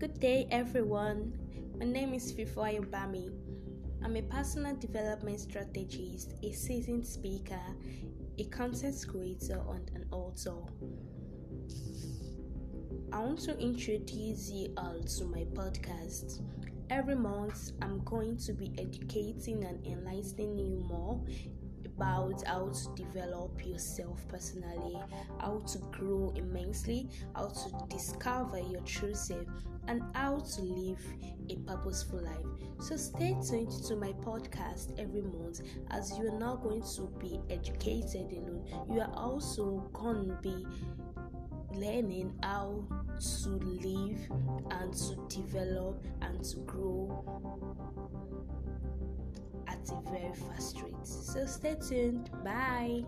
Good day, everyone. My name is Fifo Ayobami. I'm a personal development strategist, a seasoned speaker, a content creator, and an author. I want to introduce you all to my podcast. Every month, I'm going to be educating and enlightening you more about how to develop yourself personally, how to grow immensely, how to discover your true self, and how to live a purposeful life. So stay tuned to my podcast every month as you are not going to be educated alone, you are also going to be learning how to live and to develop and to grow at a very fast rate. So stay tuned. Bye.